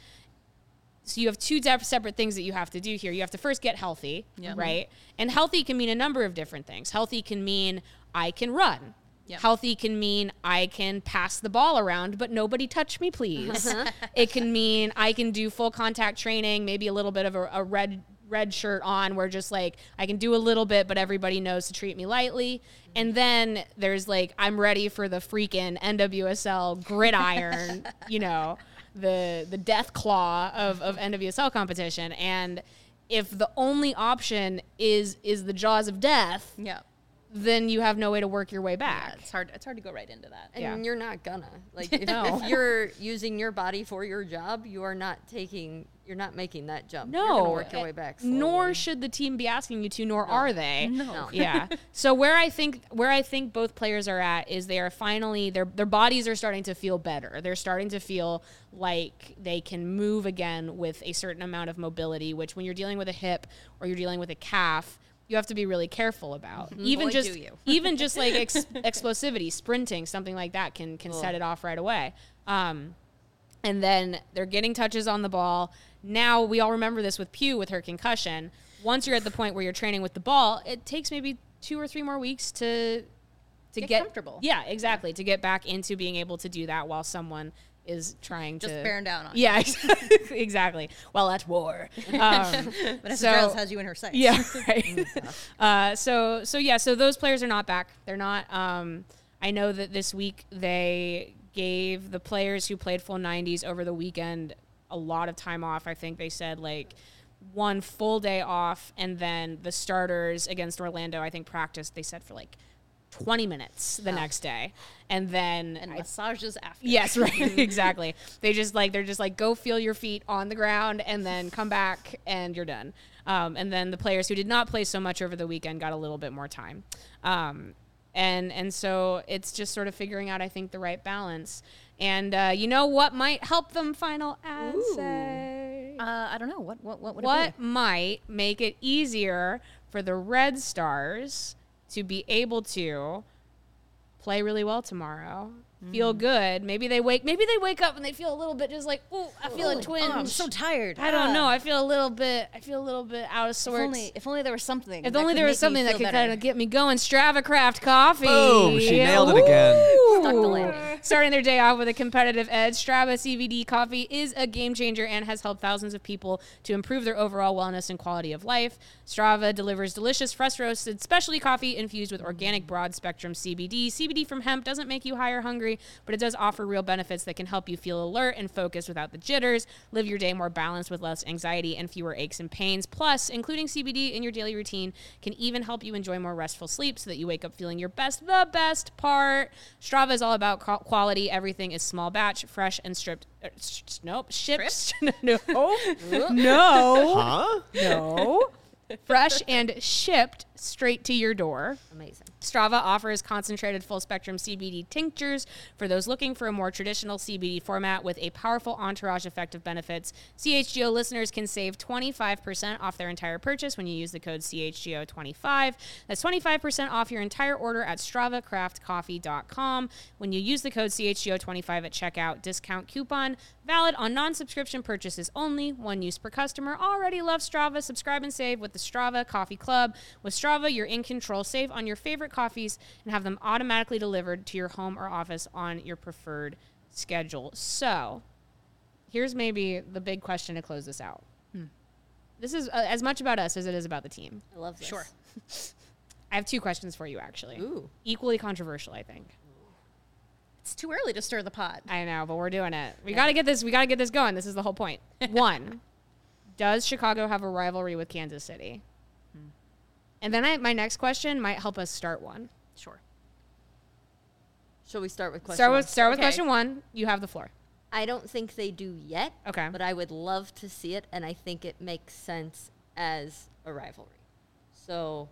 So you have two separate things that you have to do here. You have to first get healthy, Yeah. right? And healthy can mean a number of different things. Healthy can mean I can run. Yep. Healthy can mean I can pass the ball around, but nobody touch me, please. it can mean I can do full contact training, maybe a little bit of a, a red red shirt on where just like I can do a little bit, but everybody knows to treat me lightly. And then there's like I'm ready for the freaking NWSL gridiron, [laughs] you know, the the death claw of, of NWSL competition. And if the only option is is the jaws of death, Yeah. Then you have no way to work your way Yeah, back. it's hard. It's hard to go right into that. And Yeah. you're not gonna like [laughs] if, No. if [laughs] you're using your body for your job, you are not taking. You're not making that jump. No, you're gonna work your way back. Nor should the team be asking you to, nor are they. No. [laughs] Yeah. so where I think where I think both players are at is they are finally their their bodies are starting to feel better. They're starting to feel like they can move again with a certain amount of mobility, which when you're dealing with a hip or you're dealing with a calf, you have to be really careful about. Even Boy, just [laughs] even just like ex- explosivity, sprinting, something like that can can set it off right away. Um, and then they're getting touches on the ball. Now we all remember this with Pugh with her concussion. Once you're at the point where you're training with the ball, it takes maybe two or three more weeks to to Get get, comfortable. Yeah, exactly. To get back into being able to do that while someone is trying to Just to bearing down on. Yeah, [laughs] exactly. Well, that's war. [laughs] Um. Vanessa So- Giles has you in her sights. yeah, [laughs] right. uh, so so yeah, so those players are not back. They're not. Um, I know that this week they gave the players who played full 90s over the weekend a lot of time off. I think they said like one full day off, and then the starters against Orlando, I think practiced. They said for like 20 minutes the next day, and then And I massages after. Yes, [laughs] right. [laughs] exactly. They just like they're just like go feel your feet on the ground and then come back and you're done. Um, and then the players who did not play so much over the weekend got a little bit more time. Um, and and so it's just sort of figuring out I think the right balance. And uh, you know what might help them final essay? Uh, I don't know. What what what would what it be? might make it easier for the Red Stars to be able to play really well tomorrow? Feel Mm. good. Maybe they wake. Maybe they wake up and they feel a little bit just like, oh, I feel a twinge. Oh, I'm so tired. I don't Ah. know. I feel a little bit. I feel a little bit out of If sorts. only, if only there was something. If only there was something that could better. kind of get me going. Strava Craft Coffee. Boom, she nailed it again. Woo! Stuck the landing. Starting their day off with a competitive edge, Strava CBD coffee is a game changer and has helped thousands of people to improve their overall wellness and quality of life. Strava delivers delicious, fresh roasted specialty coffee infused with organic broad spectrum CBD. CBD from hemp doesn't make you high or hungry, but it does offer real benefits that can help you feel alert and focused without the jitters, live your day more balanced with less anxiety and fewer aches and pains. Plus, including CBD in your daily routine can even help you enjoy more restful sleep so that you wake up feeling your best. The best part Strava is all about quality. Everything is small batch, fresh, and stripped. er, s- s- nope, shipped. [laughs] no, [laughs] no, Huh? no. Fresh and shipped straight to your door. Amazing. Strava offers concentrated full spectrum CBD tinctures for those looking for a more traditional CBD format with a powerful entourage effect of benefits. CHGO listeners can save 25% off their entire purchase when you use the code CHGO25. That's 25% off your entire order at StravaCraftCoffee.com. When you use the code CHGO25 at checkout, discount coupon valid on non subscription purchases only, one use per customer. Already love Strava. Subscribe and save with the Strava Coffee Club. With Strava, you're in control. Save on your favorite coffees and have them automatically delivered to your home or office on your preferred schedule. So, here's maybe the big question to close this out. This is uh, as much about us as it is about the team. I love this. Sure. [laughs] I have two questions for you, actually. Ooh. Equally controversial, I think. It's too early to stir the pot. I know, but we're doing it. We got to get this. We got to get this going. This is the whole point. [laughs] One, does Chicago have a rivalry with Kansas City? And then I, my next question might help us start one. Sure. Shall we start with question Start one? with start with Okay. question one. You have the floor. I don't think they do yet. Okay. But I would love to see it, and I think it makes sense as a rivalry. So,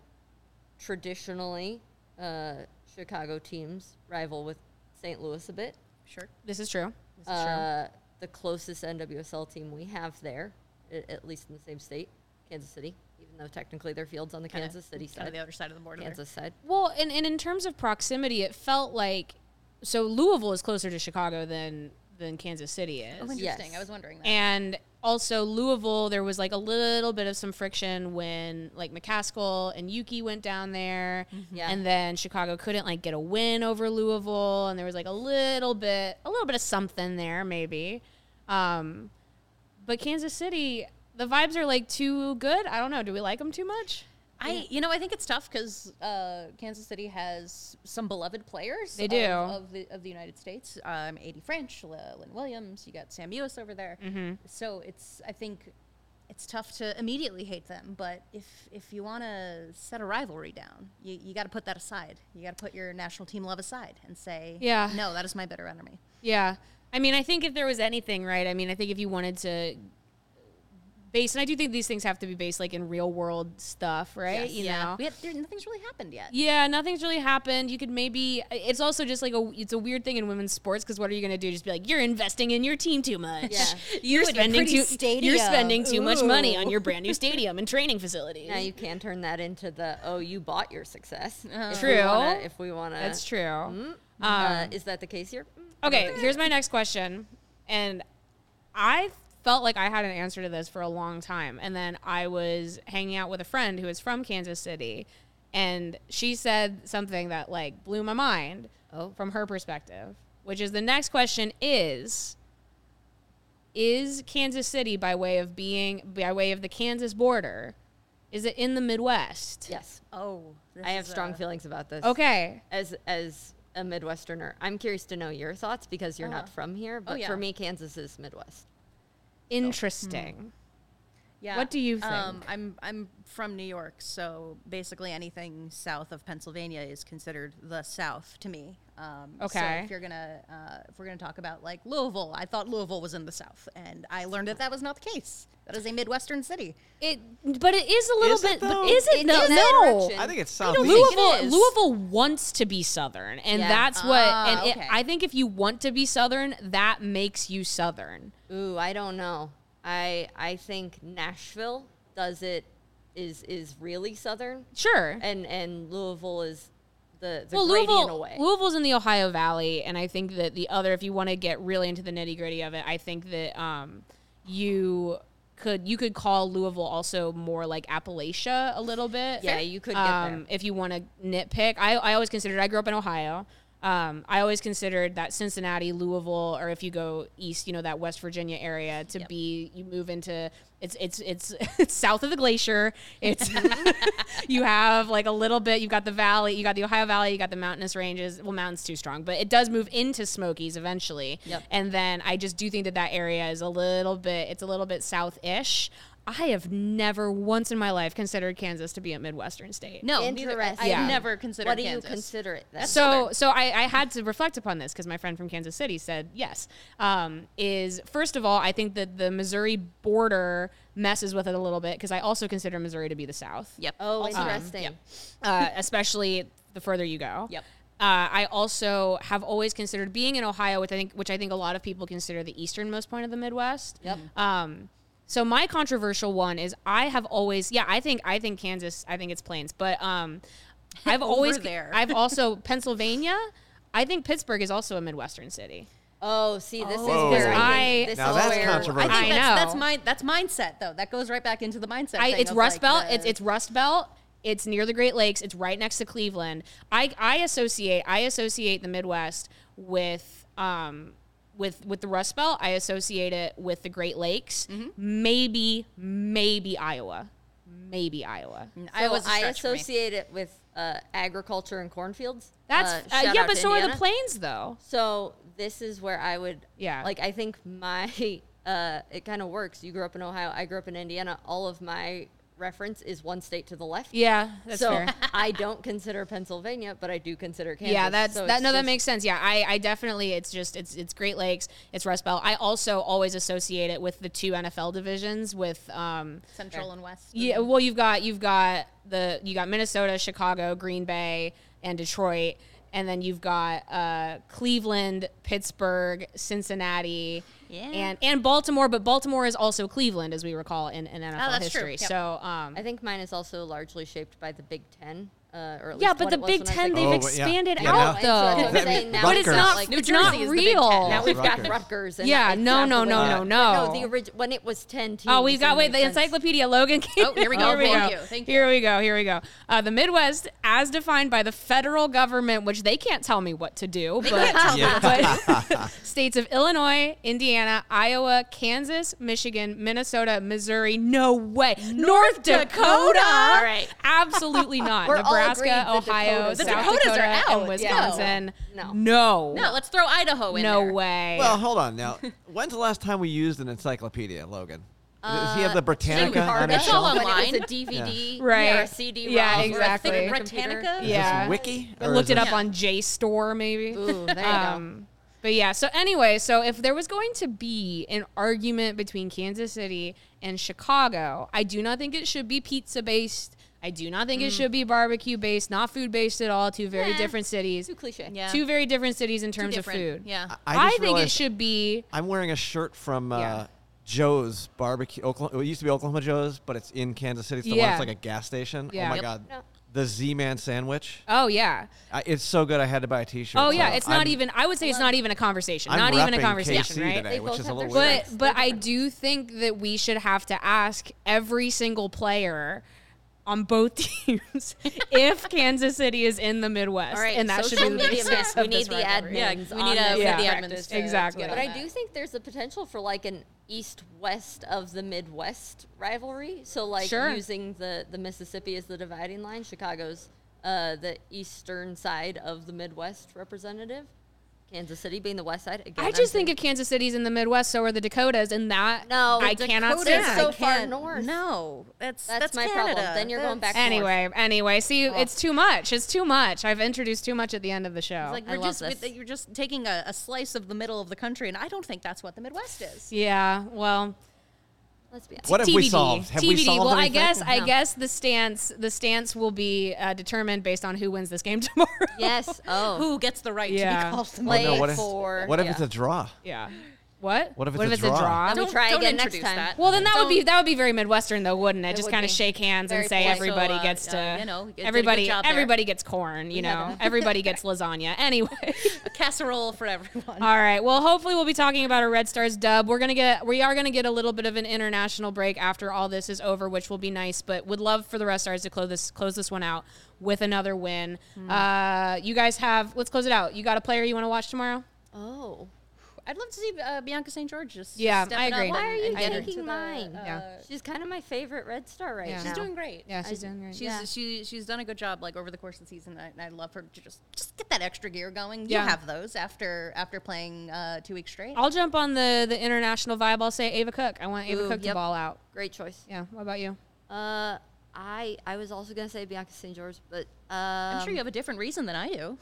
traditionally, uh, Chicago teams rival with St. Louis a bit. Sure. This is true. This is true. Uh, the closest NWSL team we have there, at least in the same state, Kansas City, even though technically their field's on the Kinda- Kansas City kinda side. the other side of the border. there. Kansas side. Well, and, and in terms of proximity, it felt like so Louisville is closer to Chicago than than Kansas City is. Oh, interesting. Yes. I was wondering that. And also Louisville, there was like a little bit of some friction when like McCaskill and Yuki went down there, Yeah. and then Chicago couldn't like get a win over Louisville, and there was like a little bit, a little bit of something there maybe. Um, but Kansas City, the vibes are like too good. I don't know. Do we like them too much? I, you know, I think it's tough because uh, Kansas City has some beloved players. They do. of, the of the United States. Um, AD Franch, Lynn Williams. You got Sam Mewis over there. Mm-hmm. So it's, I think, it's tough to immediately hate them. But if if you want to set a rivalry down, you, you got to put that aside. You got to put your national team love aside and say, Yeah. no, that is my bitter enemy. Yeah. I mean, I think if there was anything, right? I mean, I think if you wanted to base, and I do think these things have to be based like in real world stuff, right? You know? we had, there, nothing's really happened yet. Yeah, nothing's really happened. You could maybe. It's also just like a. It's a weird thing in women's sports because what are you going to do? Just be like, you're investing in your team too much. Yeah. [laughs] you're and your spending too. stadium. You're spending too much money on your brand new [laughs] stadium and training facilities. Now you can turn that into the oh you bought your success. [laughs] If True. We wanna, if we want to, That's true. uh, Um, is that the case here? Mm, Okay, here's my next question. And I felt like I had an answer to this for a long time. And then I was hanging out with a friend who is from Kansas City. And she said something that like blew my mind Oh. from her perspective, which is the next question is Is Kansas City by way of being by way of the Kansas border, is it in the Midwest? Yes, Oh, this I have strong a- feelings about this. Okay. As as a Midwesterner, I'm curious to know your thoughts because you're not Uh-huh. from here. But yeah. for me, Kansas is Midwest. Hmm. Interesting. Yeah. What do you Um, think? I'm I'm from New York, so basically anything south of Pennsylvania is considered the South to me. Um, So Okay. if you're gonna uh, if we're gonna talk about like Louisville, I thought Louisville was in the South, and I learned that that was not the case. That is a Midwestern city. It, but it is a little Is it bit. but though? is it? It no, is no. I think it's south. don't it Louisville. Louisville wants to be Southern, and Yeah. that's what. And Ah, it, okay. I think if you want to be Southern, that makes you Southern. Ooh, I don't know. I I think Nashville does it is is really southern, Sure. and and Louisville is the the well, Louisville, away. Louisville's in the Ohio Valley, and I think that the other, if you want to get really into the nitty gritty of it, I think that um, you could you could call Louisville also more like Appalachia a little bit. Yeah, you could um, if you want to nitpick. I I always considered. I grew up in Ohio. Um, I always considered that Cincinnati, Louisville, or if you go east, you know that West Virginia area to Yep. be. You move into it's it's it's [laughs] it's south of the glacier. It's [laughs] [laughs] you have like a little bit. You've got the valley. You got the Ohio Valley. You got the mountainous ranges. Well, mountains too strong, but it does move into Smokies eventually. Yep. And then I just do think that that area is a little bit. It's a little bit south-ish. I have never once in my life considered Kansas to be a Midwestern state. No, neither, I, Interesting. I've never considered what do Kansas. you consider it? Then? so so I, I had to reflect upon this because my friend from Kansas City said yes. Um, is first of all, I think that the Missouri border messes with it a little bit because I also consider Missouri to be the South. Yep. oh, Also- interesting. yep. uh, especially the further you go. Yep. Uh, I also have always considered being in Ohio, which I think, which I think a lot of people consider the easternmost point of the Midwest. Yep. Um, so my controversial one is I have always, yeah, I think I think Kansas, I think it's Plains, but um, [laughs] I've always there. I've [laughs] also Pennsylvania. I think Pittsburgh is also a Midwestern city. Oh, see, this Whoa. is where I, I- think this Now is that's where controversial. I think I know. that's my that's mindset though. That goes right back into the mindset. I, thing it's Rust like, Belt. the- It's it's Rust Belt. It's near the Great Lakes. It's right next to Cleveland. I I associate I associate the Midwest with um with with the Rust Belt. I associate it with the Great Lakes. Mm-hmm. Maybe maybe Iowa. Maybe Iowa. So Iowa's a I stretch for me. associate it with uh, agriculture and cornfields. That's Uh, uh, yeah, but to so are the plains though. So this is where I would, Yeah. like I think my, [laughs] uh, it kind of works. You grew up in Ohio, I grew up in Indiana. All of my reference is one state to the left. Yeah, that's so fair. [laughs] I don't consider Pennsylvania, but I do consider Kansas. Yeah, that's So that. it's No, that makes sense. Yeah, I, I definitely. It's just it's it's Great Lakes. It's Rust Belt. I also always associate it with the two NFL divisions. With um, Central and West. yeah, well, you've got you've got the you got Minnesota, Chicago, Green Bay, and Detroit, and then you've got uh, Cleveland, Pittsburgh, Cincinnati. Yeah. And, and Baltimore, but Baltimore is also Cleveland, as we recall in, in NFL Oh, history. Yep. So, um, I think mine is also largely shaped by the Big Ten. Uh, or at yeah, least but the Big when I was Ten they've Oh, expanded Yeah, out now- And so that's though. saying, now But we've it's got, not. like, New it's not is the Big real. Now we've got Rutgers. Rutgers. And Yeah, it's no, no, no, no, But no. No, the orig- when it was ten teams. Oh, we've got wait the sense. Encyclopedia Logan. Oh, here we [laughs] go. here we Thank go. you. Thank you. Here we go. Here we go. Uh, the Midwest, as defined by the federal government, which they can't tell me what to do, but, but [laughs] [laughs] states of Illinois, Indiana, Iowa, Kansas, Michigan, Minnesota, Missouri. No way. North, Dakota. All right. Absolutely not. We're all Nebraska, agreed the Ohio, Dakotas South. Dakotas Dakota, are out. and Yeah. Wisconsin. No. No. No, let's throw Idaho in No there. way. Well, hold on now. [laughs] When's the last time we used an encyclopedia, Logan? Does he have the Britannica Jimmy on his It's all shelf? on- When it was a online. DVD Right. or a CD Yeah, ROM or a exactly. thing Think computer. Britannica? Is Yeah. this wiki? I looked is it up Yeah. on JSTOR, maybe. Ooh, there you Um, but yeah, so anyway, so if there was going to be an argument between Kansas City and Chicago, I do not think it should be pizza based. I do not think it should be barbecue based, not food based at all. Two very Nah. different cities. Too cliche. Yeah. Two very different cities in terms of food. Yeah. I, I, just think it should be. I'm wearing a shirt from uh, Yeah. Joe's Barbecue. Oklahoma, it used to be Oklahoma Joe's, but it's in Kansas City. It's the one that's like a gas station. Yeah. Oh my Yep. god, No. the Z-Man sandwich. Oh yeah. I, it's so good. I had to buy a T-shirt. Oh yeah. so It's not I'm- even. I would say it's not even a conversation. I'm not even a conversation, KC right? today, which is a little their weird. But but I do think that we should have to ask every single player on both [laughs] teams if Kansas City is in the Midwest, All right, and that should social be the media basis. We of this need the rivalry. Yeah, admins we need a- this the to admins practice. to- Exactly. to But I do think there's a potential for like an east-west of the Midwest rivalry. So like Sure. using the the Mississippi as the dividing line, Chicago's uh, the eastern side of the Midwest representative, Kansas City being the west side. Again, I just think saying- if Kansas City's in the Midwest, so are the Dakotas, and that No, I the cannot Dakotas stand. so far north. No, that's That's that's, my Canada. problem. Then you're going That's- back Anyway, anyway, see, Oh. it's too much. It's too much. I've introduced too much at the end of the show. It's like I we're love just this. you're just taking a, a slice of the middle of the country, and I don't think that's what the Midwest is. yeah, well, Let's be honest. What have TBD. we solved? Have TBD. we solved well, I anything? guess I guess the stance the stance will be uh, determined based on who wins this game [laughs] tomorrow. Yes. Oh. Who gets the right Yeah. to be called the Oh, Play no, what if, for- what if yeah. it's a draw? yeah. What? What if it's a draw? Let me Don't- try don't again next introduce time. that. Well, then that would be Don't- that would be very Midwestern, though, wouldn't it? It Just would kind of be. shake hands and Very say polite. everybody So, uh, gets to, uh, you know, you did a good everybody job there. everybody gets corn. You We know, everybody [laughs] gets lasagna. [laughs] Anyway. a casserole for everyone. All right. Well, hopefully we'll be talking about a Red Stars dub. We're gonna get we are gonna get a little bit of an international break after all this is over, which will be nice. But would love for the Red Stars to close this close this one out with another win. Hmm. Uh, you guys have let's close it out. You got a player you want to watch tomorrow? Oh. I'd love to see uh, Bianca St. George just Yeah, stepping I agree. up Why are you taking to the, mine? Yeah. uh, She's kind of my favorite Red Star right Yeah. now. She's doing great. Yeah, she's I- doing great. She's Yeah. she she's done a good job like over the course of the season. I, I love her to just just get that extra gear going. Yeah. You have those after after playing uh, two weeks straight. I'll jump on the the international vibe. I'll say Ava Cook. I want Ava Ooh, Cook to ball out. Great choice. Yeah. What about you? Uh, I I was also gonna say Bianca St. George, but um, I'm sure you have a different reason than I do.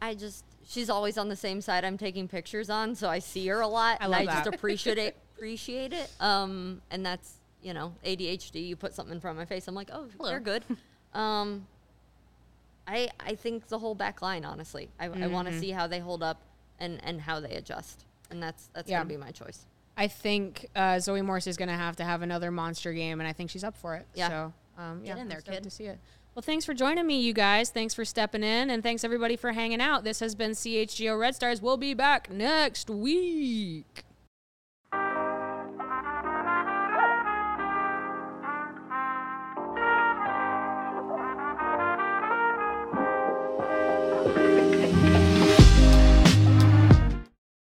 I just she's always on the same side I'm taking pictures on, so I see her a lot, I and I just appreciate it. [laughs] Appreciate it. Um, and that's you know ADHD. You put something in front of my face, I'm like, oh, Hello. they're good. [laughs] um, I I think the whole back line, honestly, I, I want to see how they hold up and and how they adjust, and that's that's Yeah. gonna be my choice. I think uh, Zoe Morse is going to have to have another monster game, and I think she's up for it. Yeah. So, um, yeah, in there, kid. To see it. Well, thanks for joining me, you guys. Thanks for stepping in, and thanks everybody for hanging out. This has been CHGO Red Stars. We'll be back next week.